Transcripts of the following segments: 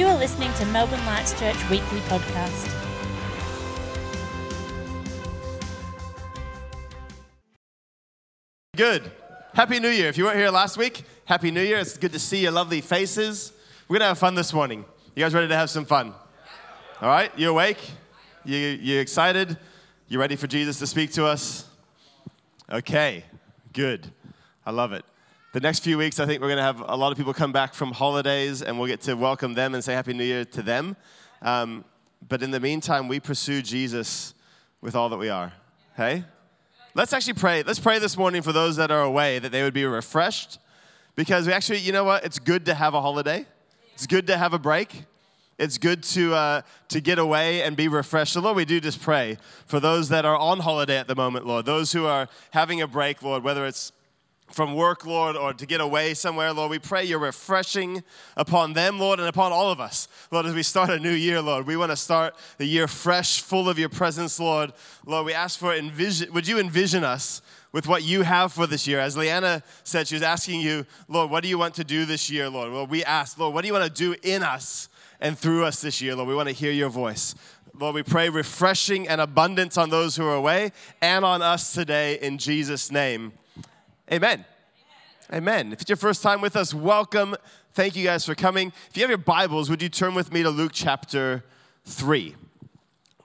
You are listening to Melbourne Lights Church Weekly Podcast. Good. Happy New Year. If you weren't here last week, Happy New Year. It's good to see your lovely faces. We're going to have fun this morning. You guys ready to have some fun? All right? You awake? You, you excited? You ready for Jesus to speak to us? Okay, good. I love it. The next few weeks, I think we're going to have a lot of people come back from holidays and we'll get to welcome them and say Happy New Year to them. Um, but in the meantime, we pursue Jesus with all that we are. Hey? Let's actually pray. Let's pray this morning for those that are away that they would be refreshed because we actually, you know what? It's good to have a holiday, it's good to have a break. It's good to, uh, to get away and be refreshed. So, Lord, we do just pray for those that are on holiday at the moment, Lord, those who are having a break, Lord, whether it's from work, Lord, or to get away somewhere, Lord. We pray your refreshing upon them, Lord, and upon all of us. Lord, as we start a new year, Lord, we want to start the year fresh, full of your presence, Lord. Lord, we ask for envision, would you envision us with what you have for this year? As Leanna said, she was asking you, Lord, what do you want to do this year, Lord? Well, we ask, Lord, what do you want to do in us and through us this year, Lord? We want to hear your voice. Lord, we pray refreshing and abundance on those who are away and on us today in Jesus' name. Amen. Amen. If it's your first time with us, welcome. Thank you guys for coming. If you have your Bibles, would you turn with me to Luke chapter 3?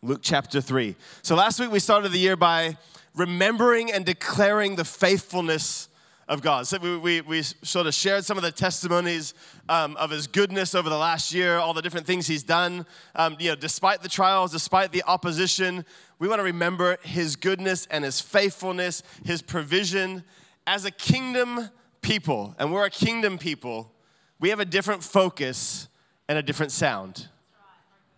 Luke chapter 3. So last week we started the year by remembering and declaring the faithfulness of God. So we, we, we sort of shared some of the testimonies um, of His goodness over the last year, all the different things He's done. Um, you know, despite the trials, despite the opposition, we want to remember His goodness and His faithfulness, His provision. As a kingdom people, and we're a kingdom people, we have a different focus and a different sound.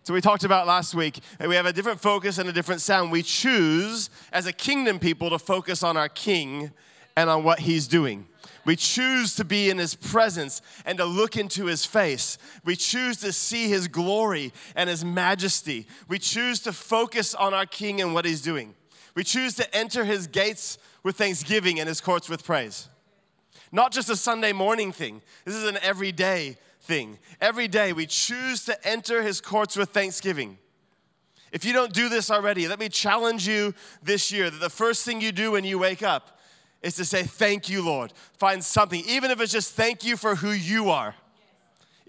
So we talked about last week, and we have a different focus and a different sound. We choose as a kingdom people to focus on our king and on what he's doing. We choose to be in his presence and to look into his face. We choose to see his glory and his majesty. We choose to focus on our king and what he's doing. We choose to enter his gates with thanksgiving and his courts with praise. Not just a Sunday morning thing, this is an everyday thing. Every day we choose to enter his courts with thanksgiving. If you don't do this already, let me challenge you this year that the first thing you do when you wake up is to say, Thank you, Lord. Find something, even if it's just thank you for who you are.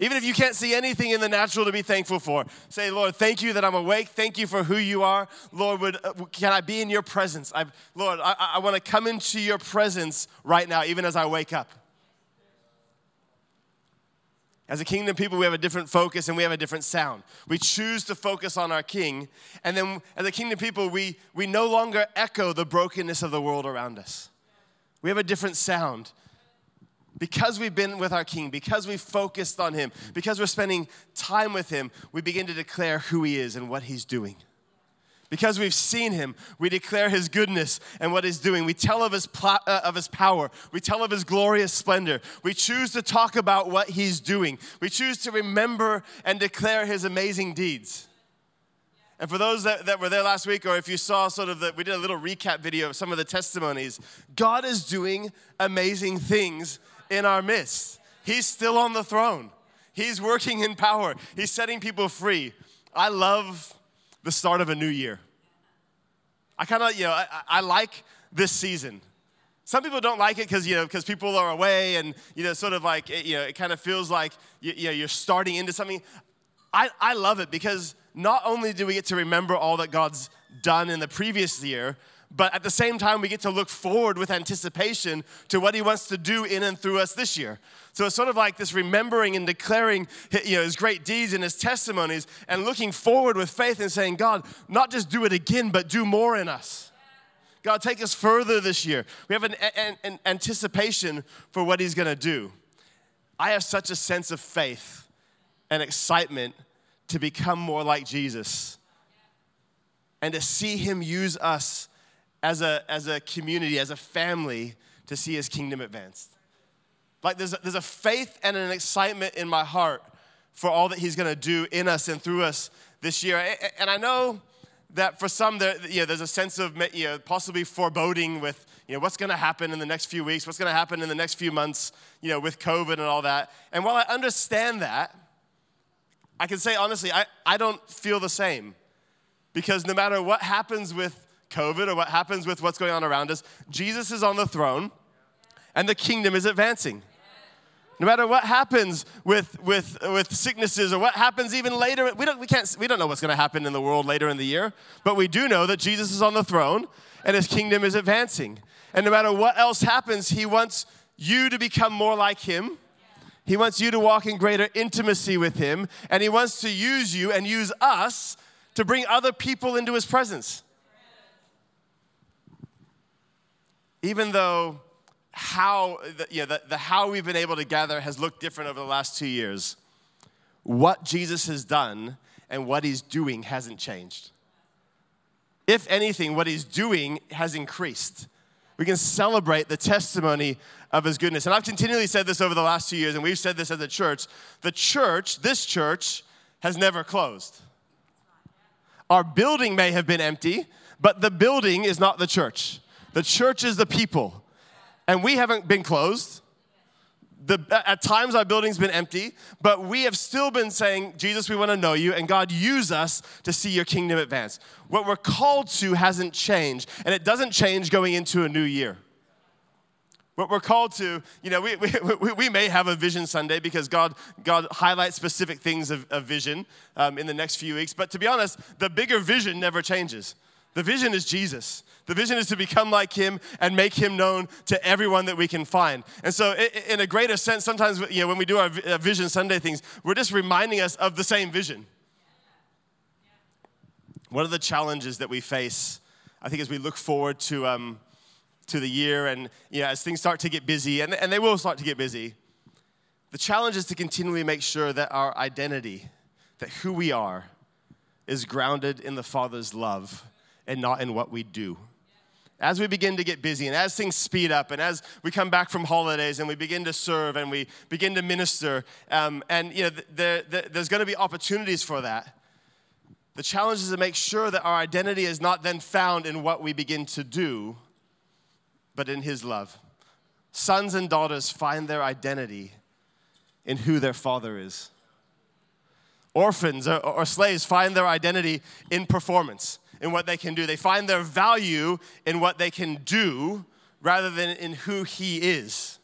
Even if you can't see anything in the natural to be thankful for, say, Lord, thank you that I'm awake. Thank you for who you are. Lord, would, uh, can I be in your presence? I, Lord, I, I want to come into your presence right now, even as I wake up. As a kingdom people, we have a different focus and we have a different sound. We choose to focus on our king. And then as a kingdom people, we, we no longer echo the brokenness of the world around us. We have a different sound. Because we've been with our king, because we've focused on him, because we're spending time with him, we begin to declare who he is and what he's doing. Because we've seen him, we declare his goodness and what he's doing. We tell of his, pl- uh, of his power. We tell of his glorious splendor. We choose to talk about what he's doing. We choose to remember and declare his amazing deeds. And for those that, that were there last week, or if you saw sort of the, we did a little recap video of some of the testimonies, God is doing amazing things in our midst. He's still on the throne, He's working in power, He's setting people free. I love the start of a new year. I kind of, you know, I, I, like this season. Some people don't like it because, you know, because people are away and, you know, sort of like, you know, it kind of feels like, you, you know, you're starting into something. I, I love it because not only do we get to remember all that God's done in the previous year, but at the same time, we get to look forward with anticipation to what He wants to do in and through us this year. So it's sort of like this remembering and declaring you know, His great deeds and His testimonies and looking forward with faith and saying, God, not just do it again, but do more in us. God, take us further this year. We have an, an, an anticipation for what He's going to do. I have such a sense of faith and excitement to become more like Jesus and to see Him use us as a, as a community, as a family, to see his kingdom advanced. Like there's a, there's a faith and an excitement in my heart for all that he's to do in us and through us this year. And I know that for some, there, you know, there's a sense of you know, possibly foreboding with you know, what's going to happen in the next few weeks, what's going to happen in the next few months, you know, with COVID and all that. And while I understand that, I can say honestly, I, I don't feel the same. Because no matter what happens with COVID or what happens with what's going on around us, Jesus is on the throne and the kingdom is advancing. No matter what happens with, with, with sicknesses or what happens even later, we don't, we, can't, we don't know what's going to happen in the world later in the year, but we do know that Jesus is on the throne and his kingdom is advancing. And no matter what else happens, he wants you to become more like him. He wants you to walk in greater intimacy with him, and he wants to use you and use us to bring other people into his presence. Even though how the, know, the, the how we've been able to gather has looked different over the last two years, what Jesus has done and what he's doing hasn't changed. If anything, what he's doing has increased. We can celebrate the testimony of his goodness. And I've continually said this over the last two years, and we've said this as a church. The church, this church, has never closed. Our building may have been empty, but the building is not the church. The church is the people. And we haven't been closed. The, at times our building's been empty, but we have still been saying, Jesus, we want to know you, and God, use us to see your kingdom advance. What we're called to hasn't changed, and it doesn't change going into a new year. What we're called to, you know, we, we, we may have a vision Sunday because God, God highlights specific things of, of vision um, in the next few weeks, but to be honest, the bigger vision never changes. The vision is Jesus. The vision is to become like him and make him known to everyone that we can find. And so, in a greater sense, sometimes you know, when we do our Vision Sunday things, we're just reminding us of the same vision. What are the challenges that we face, I think, as we look forward to, um, to the year and you know, as things start to get busy, and, and they will start to get busy, the challenge is to continually make sure that our identity, that who we are, is grounded in the Father's love and not in what we do. As we begin to get busy and as things speed up and as we come back from holidays and we begin to serve and we begin to minister, um, and you know, the, the, there's going to be opportunities for that. The challenge is to make sure that our identity is not then found in what we begin to do, but in His love. Sons and daughters find their identity in who their father is. Orphans or, or slaves find their identity in performance in what they can do. They find their value in what they can do rather than in who He is.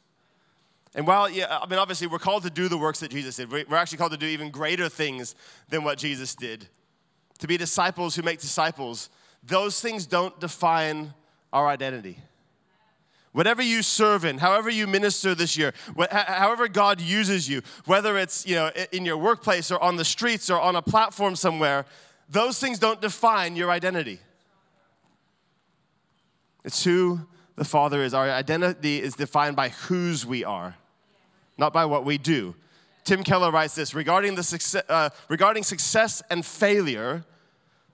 And while, yeah, I mean, obviously, we're called to do the works that Jesus did. We're actually called to do even greater things than what Jesus did. To be disciples who make disciples. Those things don't define our identity. Whatever you serve in, however you minister this year, however God uses you, whether it's you know in your workplace or on the streets or on a platform somewhere, those things don't define your identity. It's who the Father is. Our identity is defined by whose we are, not by what we do. Tim Keller writes this regarding, the success, uh, regarding success and failure,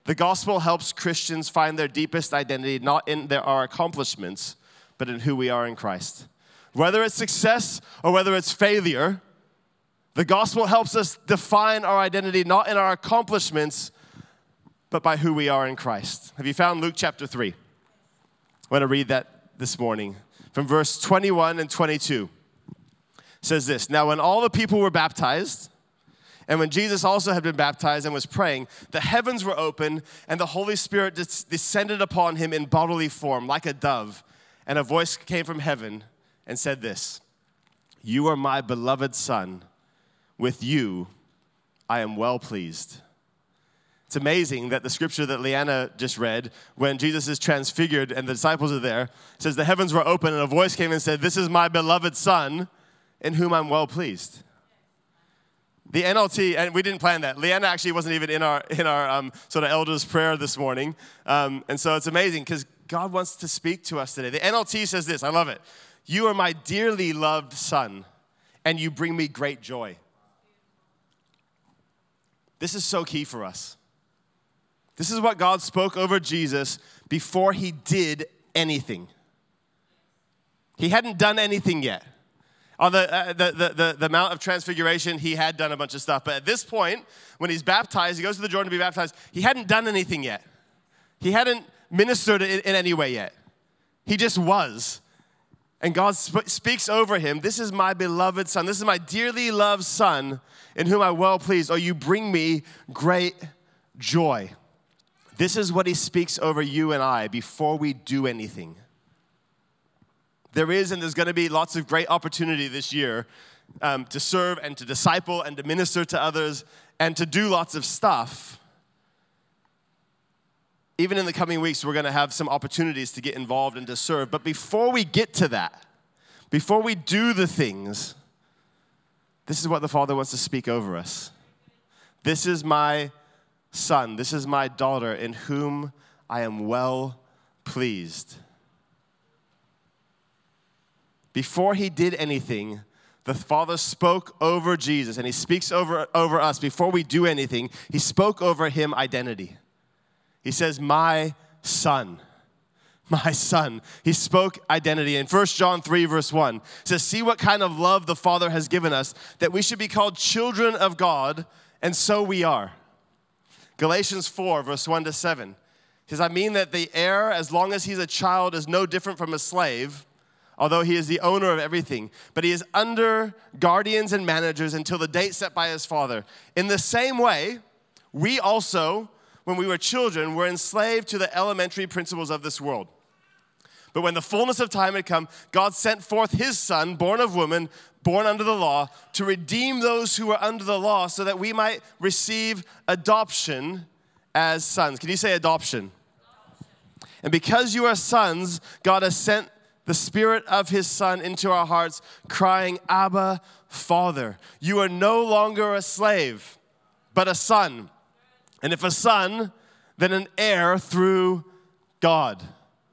the gospel helps Christians find their deepest identity not in their, our accomplishments, but in who we are in Christ. Whether it's success or whether it's failure, the gospel helps us define our identity not in our accomplishments, but by who we are in Christ. Have you found Luke chapter 3? I want to read that this morning from verse 21 and 22. It says this Now, when all the people were baptized, and when Jesus also had been baptized and was praying, the heavens were open, and the Holy Spirit descended upon him in bodily form, like a dove. And a voice came from heaven and said, This You are my beloved Son. With you I am well pleased. It's amazing that the scripture that Leanna just read, when Jesus is transfigured and the disciples are there, says, The heavens were open and a voice came and said, This is my beloved Son, in whom I'm well pleased. The NLT, and we didn't plan that. Leanna actually wasn't even in our, in our um, sort of elders' prayer this morning. Um, and so it's amazing because God wants to speak to us today. The NLT says this I love it. You are my dearly loved Son, and you bring me great joy. This is so key for us. This is what God spoke over Jesus before he did anything. He hadn't done anything yet. On the, uh, the, the, the, the, Mount of Transfiguration, he had done a bunch of stuff. But at this point, when he's baptized, he goes to the Jordan to be baptized, he hadn't done anything yet. He hadn't ministered in, in any way yet. He just was. And God sp- speaks over him, This is my beloved son. This is my dearly loved son in whom I well please. Oh, you bring me great joy. This is what he speaks over you and I before we do anything. There is and there's going to be lots of great opportunity this year um, to serve and to disciple and to minister to others and to do lots of stuff. Even in the coming weeks, we're going to have some opportunities to get involved and to serve. But before we get to that, before we do the things, this is what the Father wants to speak over us. This is my son, this is my daughter, in whom I am well pleased. Before he did anything, the Father spoke over Jesus, and he speaks over, over us before we do anything. He spoke over him identity. He says, My son. My son. He spoke identity. In 1 John 3, verse 1, says, See what kind of love the Father has given us, that we should be called children of God, and so we are. Galatians 4, verse 1 to 7 says, I mean that the heir, as long as he's a child, is no different from a slave although he is the owner of everything. But he is under guardians and managers until the date set by his father. In the same way, we also, when we were children, were enslaved to the elementary principles of this world. But when the fullness of time had come, God sent forth his son, born of woman, born under the law, to redeem those who were under the law so that we might receive adoption as sons. Can you say adoption? And because you are sons, God has sent the Spirit of His Son into our hearts, crying, Abba, Father. You are no longer a slave, but a son. And if a son, then an heir through God.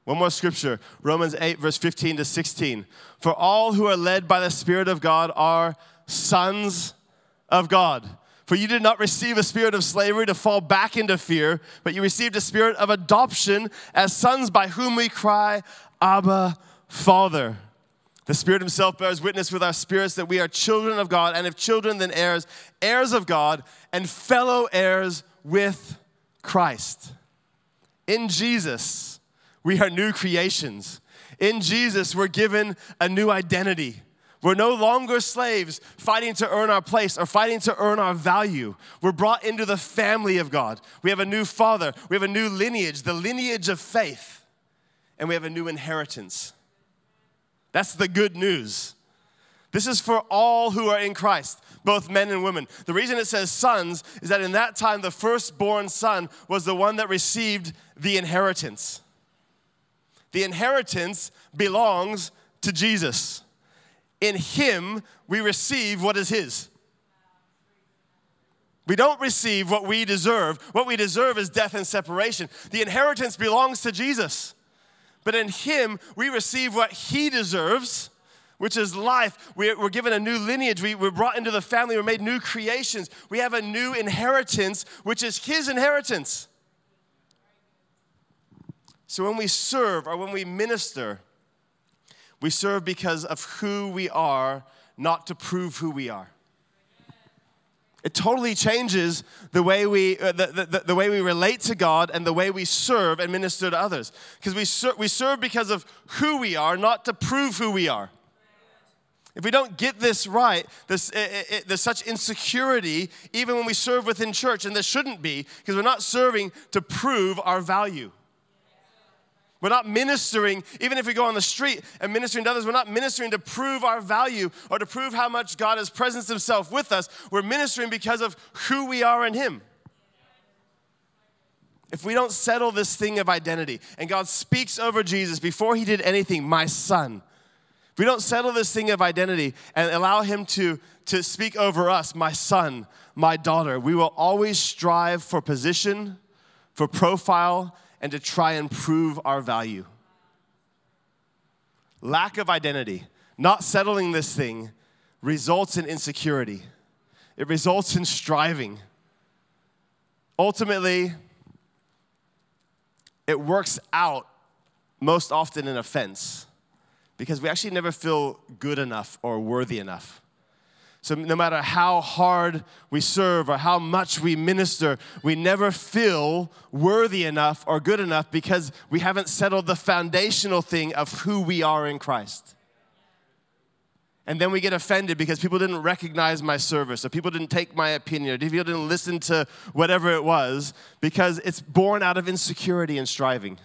One more scripture Romans 8, verse 15 to 16. For all who are led by the Spirit of God are sons of God. For you did not receive a spirit of slavery to fall back into fear, but you received a spirit of adoption as sons by whom we cry, Abba, Father. The Spirit Himself bears witness with our spirits that we are children of God, and if children, then heirs, heirs of God, and fellow heirs with Christ. In Jesus, we are new creations. In Jesus, we're given a new identity. We're no longer slaves fighting to earn our place or fighting to earn our value. We're brought into the family of God. We have a new father. We have a new lineage, the lineage of faith. And we have a new inheritance. That's the good news. This is for all who are in Christ, both men and women. The reason it says sons is that in that time, the firstborn son was the one that received the inheritance. The inheritance belongs to Jesus. In him, we receive what is his. We don't receive what we deserve. What we deserve is death and separation. The inheritance belongs to Jesus. But in Him, we receive what He deserves, which is life. We're, given a new lineage. We, we're brought into the family. We're made new creations. We have a new inheritance, which is His inheritance. So when we serve or when we minister, we serve because of who we are, not to prove who we are. It totally changes the way we, uh, the, the, the, way we relate to God and the way we serve and minister to others. Because we, ser- we serve because of who we are, not to prove who we are. If we don't get this right, this, it, it, there's such insecurity even when we serve within church, and there shouldn't be, because we're not serving to prove our value. We're not ministering, even if we go on the street and ministering to others, we're not ministering to prove our value or to prove how much God has presenced Himself with us. We're ministering because of who we are in Him. If we don't settle this thing of identity, and God speaks over Jesus before He did anything, my son, if we don't settle this thing of identity and allow Him to, to speak over us, my son, my daughter, we will always strive for position, for profile, and to try and prove our value. Lack of identity, not settling this thing, results in insecurity. It results in striving. Ultimately, it works out most often in offense because we actually never feel good enough or worthy enough. So, no matter how hard we serve or how much we minister, we never feel worthy enough or good enough because we haven't settled the foundational thing of who we are in Christ. And then we get offended because people didn't recognize my service, or people didn't take my opinion, or people didn't listen to whatever it was, because it's born out of insecurity and striving.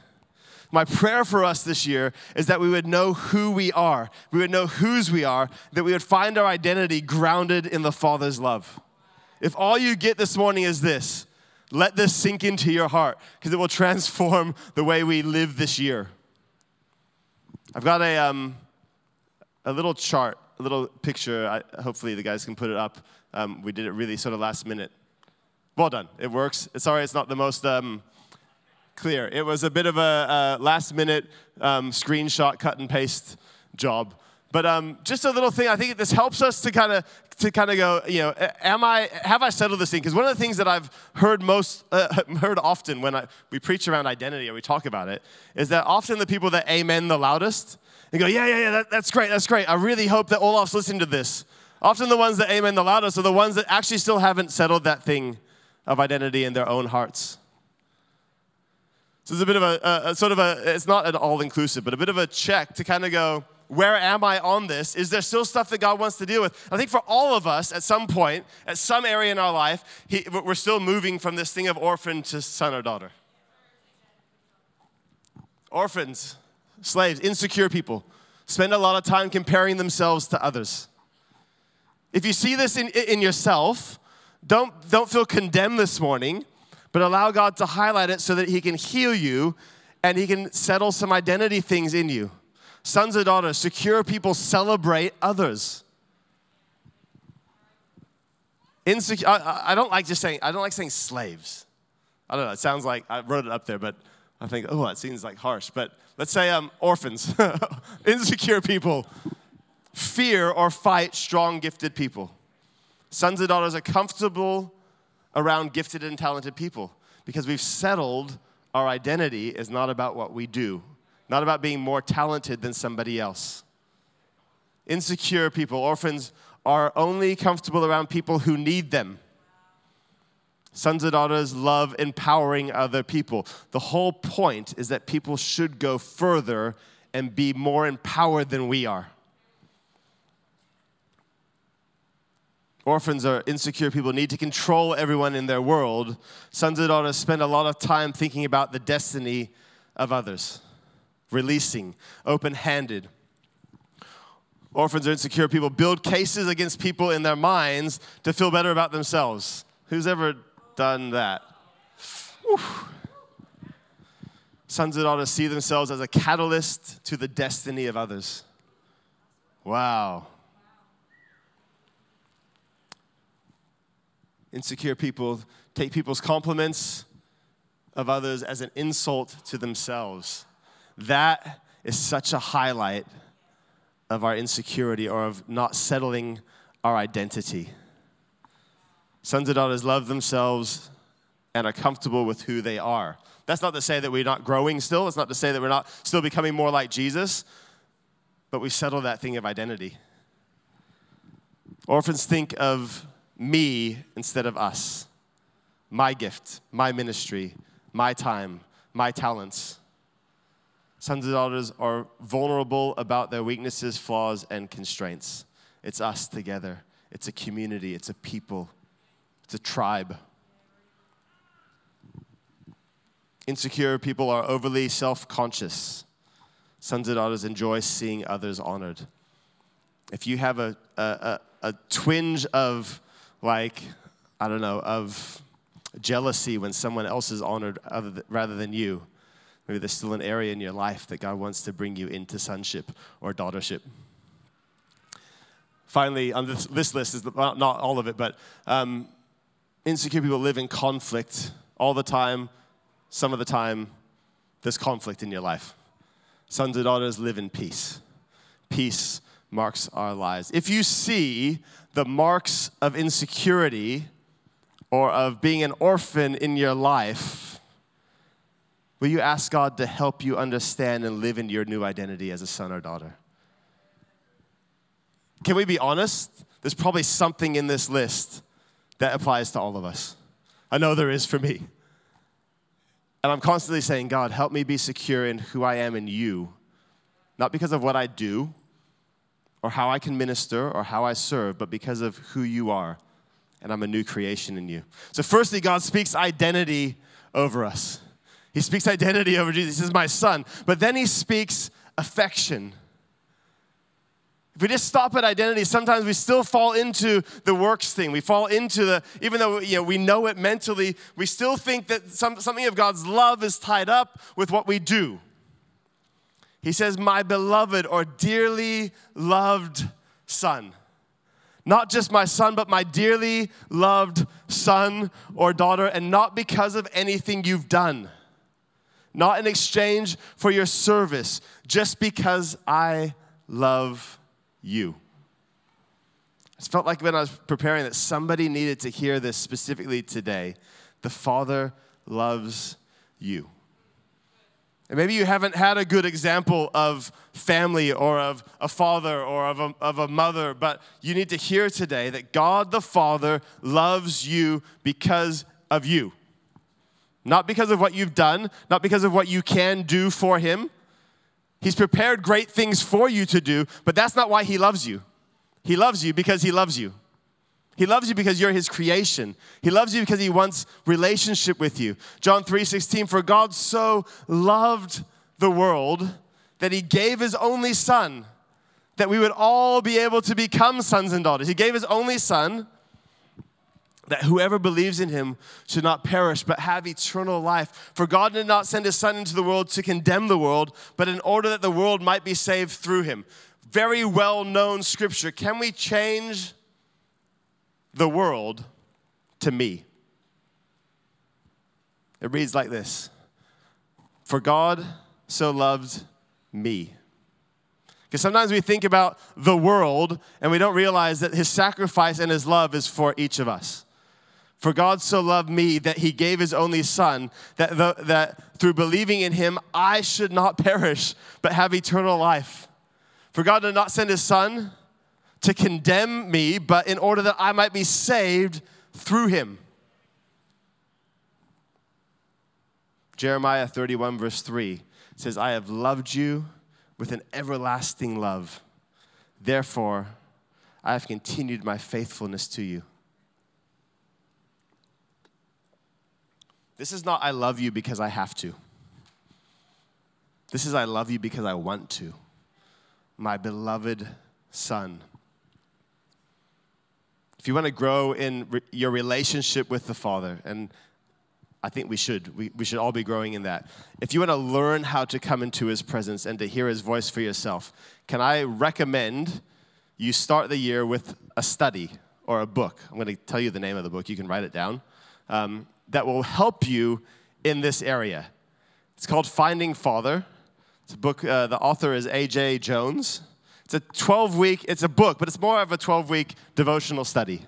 My prayer for us this year is that we would know who we are, we would know whose we are, that we would find our identity grounded in the Father's love. If all you get this morning is this, let this sink into your heart because it will transform the way we live this year. I've got a, um, a little chart, a little picture. I, hopefully, the guys can put it up. Um, we did it really sort of last minute. Well done. It works. Sorry, it's not the most. Um, clear. It was a bit of a, a last minute um, screenshot cut and paste job. But um, just a little thing, I think this helps us to kind of to kind of go, you know, am I have I settled this thing? Because one of the things that I've heard most uh, heard often when I, we preach around identity or we talk about it is that often the people that amen the loudest and go, yeah, yeah, yeah, that, that's great, that's great. I really hope that Olaf's listening to this. Often the ones that amen the loudest are the ones that actually still haven't settled that thing of identity in their own hearts. So it's a bit of a, a, a sort of a, it's not an all inclusive, but a bit of a check to kind of go, where am I on this? Is there still stuff that God wants to deal with? I think for all of us, at some point, at some area in our life, he, we're still moving from this thing of orphan to son or daughter. Orphans, slaves, insecure people spend a lot of time comparing themselves to others. If you see this in, in yourself, don't, don't feel condemned this morning but allow God to highlight it so that He can heal you and He can settle some identity things in you. Sons and daughters, secure people celebrate others. Insecure, I, I don't like just saying, I don't like saying slaves. I don't know, it sounds like, I wrote it up there, but I think, oh, it seems like harsh. But let's say um, orphans, insecure people, fear or fight strong, gifted people. Sons and daughters are comfortable around gifted and talented people because we've settled our identity is not about what we do, not about being more talented than somebody else. Insecure people, orphans, are only comfortable around people who need them. Sons and daughters love empowering other people. The whole point is that people should go further and be more empowered than we are. Orphans are insecure people, need to control everyone in their world. Sons and daughters spend a lot of time thinking about the destiny of others, releasing, open handed. Orphans are insecure people, build cases against people in their minds to feel better about themselves. Who's ever done that? Whew. Sons and daughters see themselves as a catalyst to the destiny of others. Wow. Insecure people take people's compliments of others as an insult to themselves. That is such a highlight of our insecurity or of not settling our identity. Sons and daughters love themselves and are comfortable with who they are. That's not to say that we're not growing still. It's not to say that we're not still becoming more like Jesus, but we settle that thing of identity. Orphans think of me instead of us. My gift, my ministry, my time, my talents. Sons and daughters are vulnerable about their weaknesses, flaws, and constraints. It's us together. It's a community. It's a people. It's a tribe. Insecure people are overly self conscious. Sons and daughters enjoy seeing others honored. If you have a, a, a, a twinge of like, I don't know, of jealousy when someone else is honored than, rather than you. Maybe there's still an area in your life that God wants to bring you into sonship or daughtership. Finally, on this, this list is the, not all of it, but um, insecure people live in conflict all the time. Some of the time, there's conflict in your life. Sons and daughters live in peace. Peace marks our lives. If you see the marks of insecurity or of being an orphan in your life, will you ask God to help you understand and live in your new identity as a son or daughter? Can we be honest? There's probably something in this list that applies to all of us. I know there is for me. And I'm constantly saying, God, help me be secure in who I am in you, not because of what I do, or how I can minister or how I serve, but because of who you are. And I'm a new creation in you. So, firstly, God speaks identity over us. He speaks identity over Jesus. He says, My son. But then he speaks affection. If we just stop at identity, sometimes we still fall into the works thing. We fall into the, even though you know, we know it mentally, we still think that some, something of God's love is tied up with what we do. He says, My beloved or dearly loved son. Not just my son, but my dearly loved son or daughter, and not because of anything you've done, not in exchange for your service, just because I love you. It felt like when I was preparing that somebody needed to hear this specifically today. The Father loves you. And maybe you haven't had a good example of family or of a father or of a, of a mother, but you need to hear today that God the Father loves you because of you. Not because of what you've done, not because of what you can do for Him, He's prepared great things for you to do, but that's not why He loves you. He loves you because He loves you. He loves you because you're his creation. He loves you because he wants relationship with you. John 3:16 for God so loved the world that he gave his only son that we would all be able to become sons and daughters. He gave his only son that whoever believes in him should not perish but have eternal life. For God did not send his Son into the world to condemn the world, but in order that the world might be saved through him. Very well known scripture. Can we change the world to me? It reads like this For God so loved me. Because sometimes we think about the world and we don't realize that his sacrifice and his love is for each of us. For God so loved me that he gave his only son, that, the, that through believing in him, I should not perish, but have eternal life. For God did not send his son to condemn me, but in order that I might be saved through him. Jeremiah 31, verse 3 says, I have loved you with an everlasting love. Therefore, I have continued my faithfulness to you. This is not I love you because I have to. This is I love you because I want to. My beloved son. If you want to grow in re- your relationship with the Father, and I think we should, we, we should all be growing in that. If you want to learn how to come into His presence and to hear His voice for yourself, can I recommend you start the year with a study or a book? I'm going to tell you the name of the book, you can write it down. Um, that will help you in this area. It's called Finding Father. It's a book, uh, the author is A.J. Jones. It's a 12 week, it's a book, but it's more of a 12 week devotional study.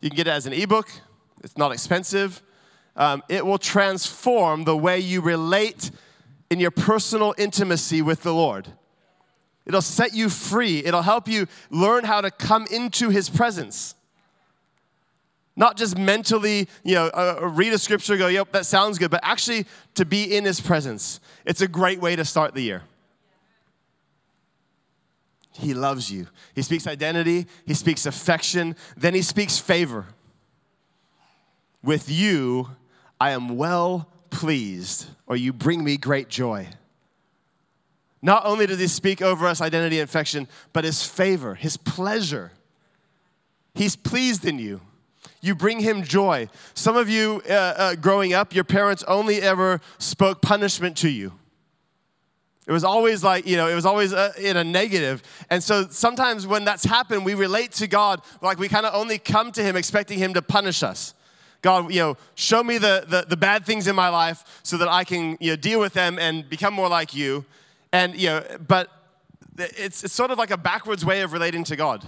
You can get it as an ebook, it's not expensive. Um, it will transform the way you relate in your personal intimacy with the Lord. It'll set you free, it'll help you learn how to come into His presence. Not just mentally, you know, uh, read a scripture, go, yep, that sounds good, but actually to be in his presence. It's a great way to start the year. He loves you. He speaks identity, he speaks affection, then he speaks favor. With you, I am well pleased, or you bring me great joy. Not only does he speak over us identity and affection, but his favor, his pleasure. He's pleased in you. You bring him joy. Some of you, uh, uh, growing up, your parents only ever spoke punishment to you. It was always like, you know, it was always uh, in a negative. And so sometimes when that's happened, we relate to God like we kind of only come to Him expecting Him to punish us. God, you know, show me the, the, the, bad things in my life so that I can, you know, deal with them and become more like you. And, you know, but it's, it's sort of like a backwards way of relating to God.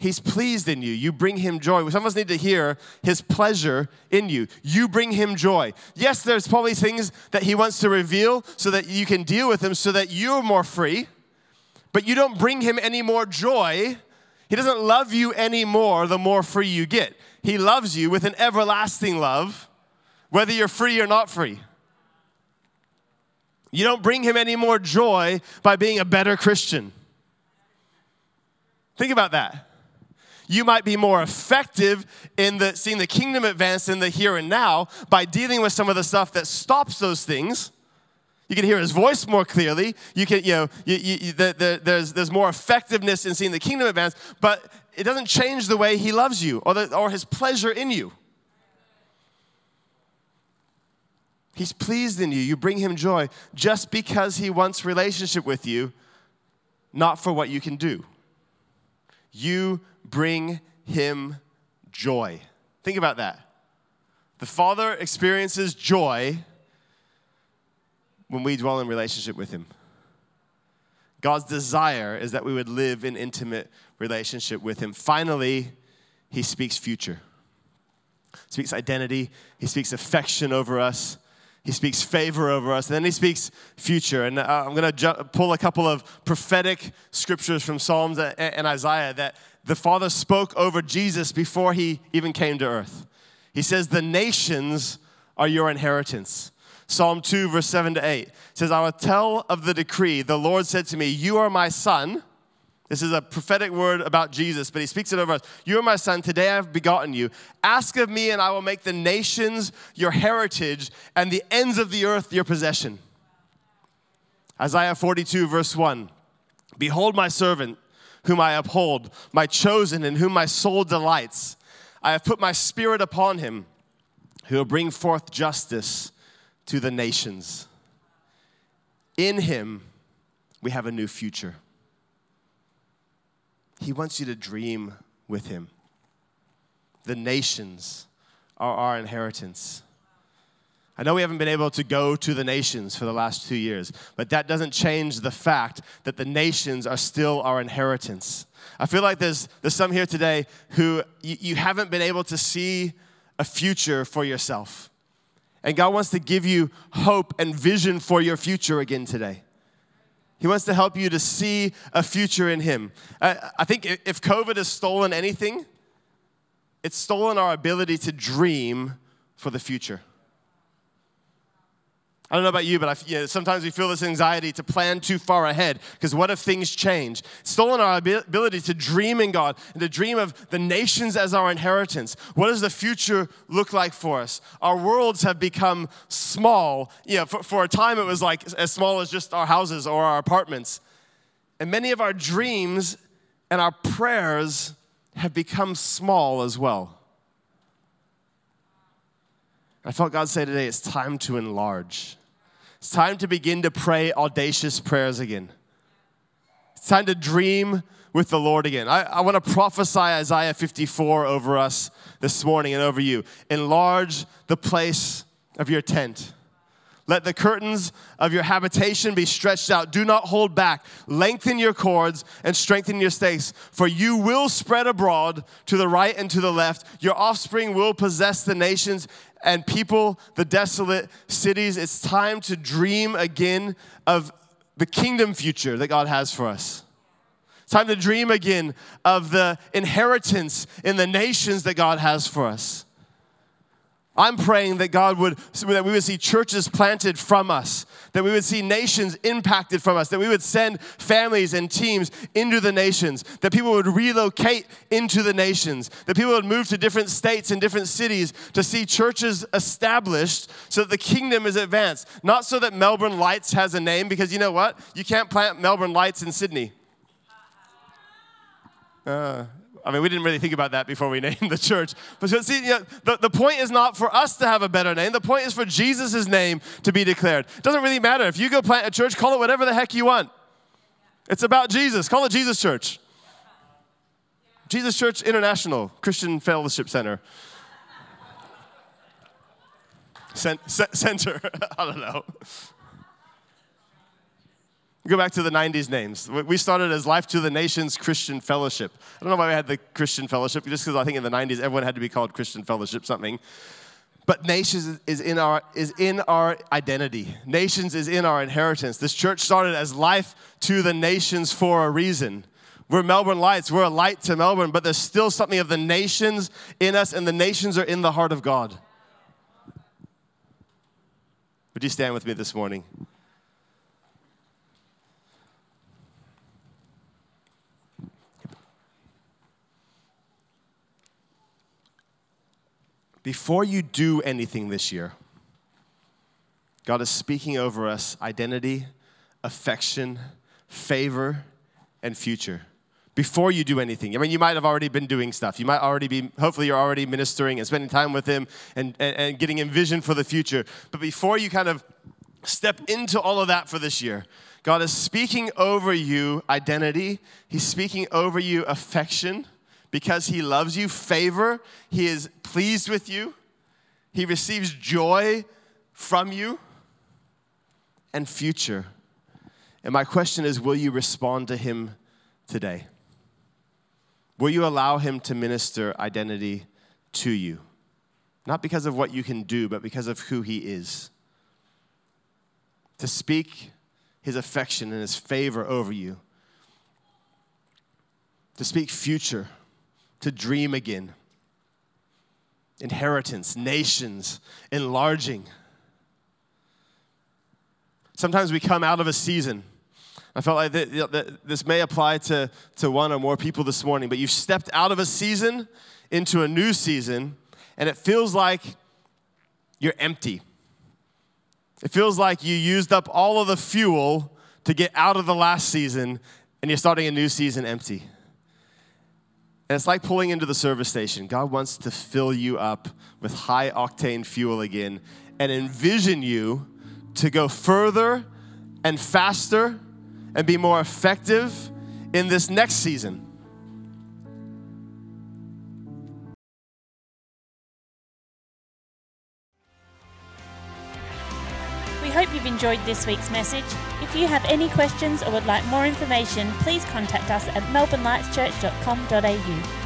He's pleased in you. You bring him joy. Some of us need to hear his pleasure in you. You bring him joy. Yes, there's probably things that he wants to reveal so that you can deal with them so that you're more free, but you don't bring him any more joy. He doesn't love you anymore the more free you get. He loves you with an everlasting love, whether you're free or not free. You don't bring him any more joy by being a better Christian. Think about that. You might be more effective in the, seeing the kingdom advance in the here and now by dealing with some of the stuff that stops those things. You can hear his voice more clearly. You can, you know, you, you, the, the, there's, there's more effectiveness in seeing the kingdom advance, but it doesn't change the way he loves you or, the, or his pleasure in you. He's pleased in you. You bring him joy just because he wants relationship with you, not for what you can do. You bring him joy. Think about that. The Father experiences joy when we dwell in relationship with him. God's desire is that we would live in intimate relationship with him. Finally, he speaks future. He speaks identity, he speaks affection over us. He speaks favor over us, and then he speaks future. And uh, I'm going to pull a couple of prophetic scriptures from Psalms and Isaiah that the Father spoke over Jesus before he even came to earth. He says, The nations are your inheritance. Psalm 2, verse 7 to 8 says, I will tell of the decree. The Lord said to me, You are my son. This is a prophetic word about Jesus, but he speaks it over us. You are my son. Today I have begotten you. Ask of me, and I will make the nations your heritage and the ends of the earth your possession. Isaiah 42, verse 1. Behold my servant, whom I uphold, my chosen, in whom my soul delights. I have put my spirit upon him, who will bring forth justice to the nations. In him, we have a new future. He wants you to dream with Him. The nations are our inheritance. I know we haven't been able to go to the nations for the last two years, but that doesn't change the fact that the nations are still our inheritance. I feel like there's, there's some here today who you, you haven't been able to see a future for yourself. And God wants to give you hope and vision for your future again today. He wants to help you to see a future in Him. I, I think if COVID has stolen anything, it's stolen our ability to dream for the future. I don't know about you, but I, sometimes we feel this anxiety to plan too far ahead because what if things change? It's stolen our ability to dream in God and to dream of the nations as our inheritance. What does the future look like for us? Our worlds have become small. You know, for, for a time, it was like as small as just our houses or our apartments. And many of our dreams and our prayers have become small as well. I felt God say today, it's time to enlarge. It's time to begin to pray audacious prayers again. It's time to dream with the Lord again. I, I want to prophesy Isaiah 54 over us this morning and over you. Enlarge the place of your tent. Let the curtains of your habitation be stretched out. Do not hold back. Lengthen your cords and strengthen your stakes, for you will spread abroad to the right and to the left. Your offspring will possess the nations and people, the desolate cities. It's time to dream again of the kingdom future that God has for us. It's time to dream again of the inheritance in the nations that God has for us. I'm praying that God would, that we would see churches planted from us, that we would see nations impacted from us, that we would send families and teams into the nations, that people would relocate into the nations, that people would move to different states and different cities to see churches established so that the kingdom is advanced. Not so that Melbourne Lights has a name, because you know what? You can't plant Melbourne Lights in Sydney. Uh, I mean, we didn't really think about that before we named the church. But see, you know, the, the point is not for us to have a better name. The point is for Jesus' name to be declared. It doesn't really matter. If you go plant a church, call it whatever the heck you want. It's about Jesus. Call it Jesus Church. Jesus Church International Christian Fellowship Center. Center. I don't know. Go back to the 90s names. We started as Life to the Nations Christian Fellowship. I don't know why we had the Christian Fellowship, just because I think in the 90s everyone had to be called Christian Fellowship something. But nations is in our is in our identity. Nations is in our inheritance. This church started as life to the nations for a reason. We're Melbourne Lights. We're a light to Melbourne, but there's still something of the nations in us, and the nations are in the heart of God. Would you stand with me this morning? Before you do anything this year, God is speaking over us identity, affection, favor, and future. Before you do anything. I mean, you might have already been doing stuff. You might already be, hopefully, you're already ministering and spending time with Him and, and, and getting in vision for the future. But before you kind of step into all of that for this year, God is speaking over you identity, He's speaking over you affection because He loves you, favor, He is pleased with you, He receives joy from you, and future. And my question is will you respond to Him today? Will you allow Him to minister identity to you? Not because of what you can do, but because of who He is. To speak His affection and His favor over you. To speak future, to dream again. Inheritance, nations, enlarging. Sometimes we come out of a season I felt like that, this may apply to, to one or more people this morning, but you've stepped out of a season into a new season, and it feels like you're empty. It feels like you used up all of the fuel to get out of the last season, and you're starting a new season empty. And it's like pulling into the service station. God wants to fill you up with high octane fuel again and envision you to go further and faster and be more effective in this next season. Hope you've enjoyed this week's message. If you have any questions or would like more information, please contact us at melbournelightschurch.com.au.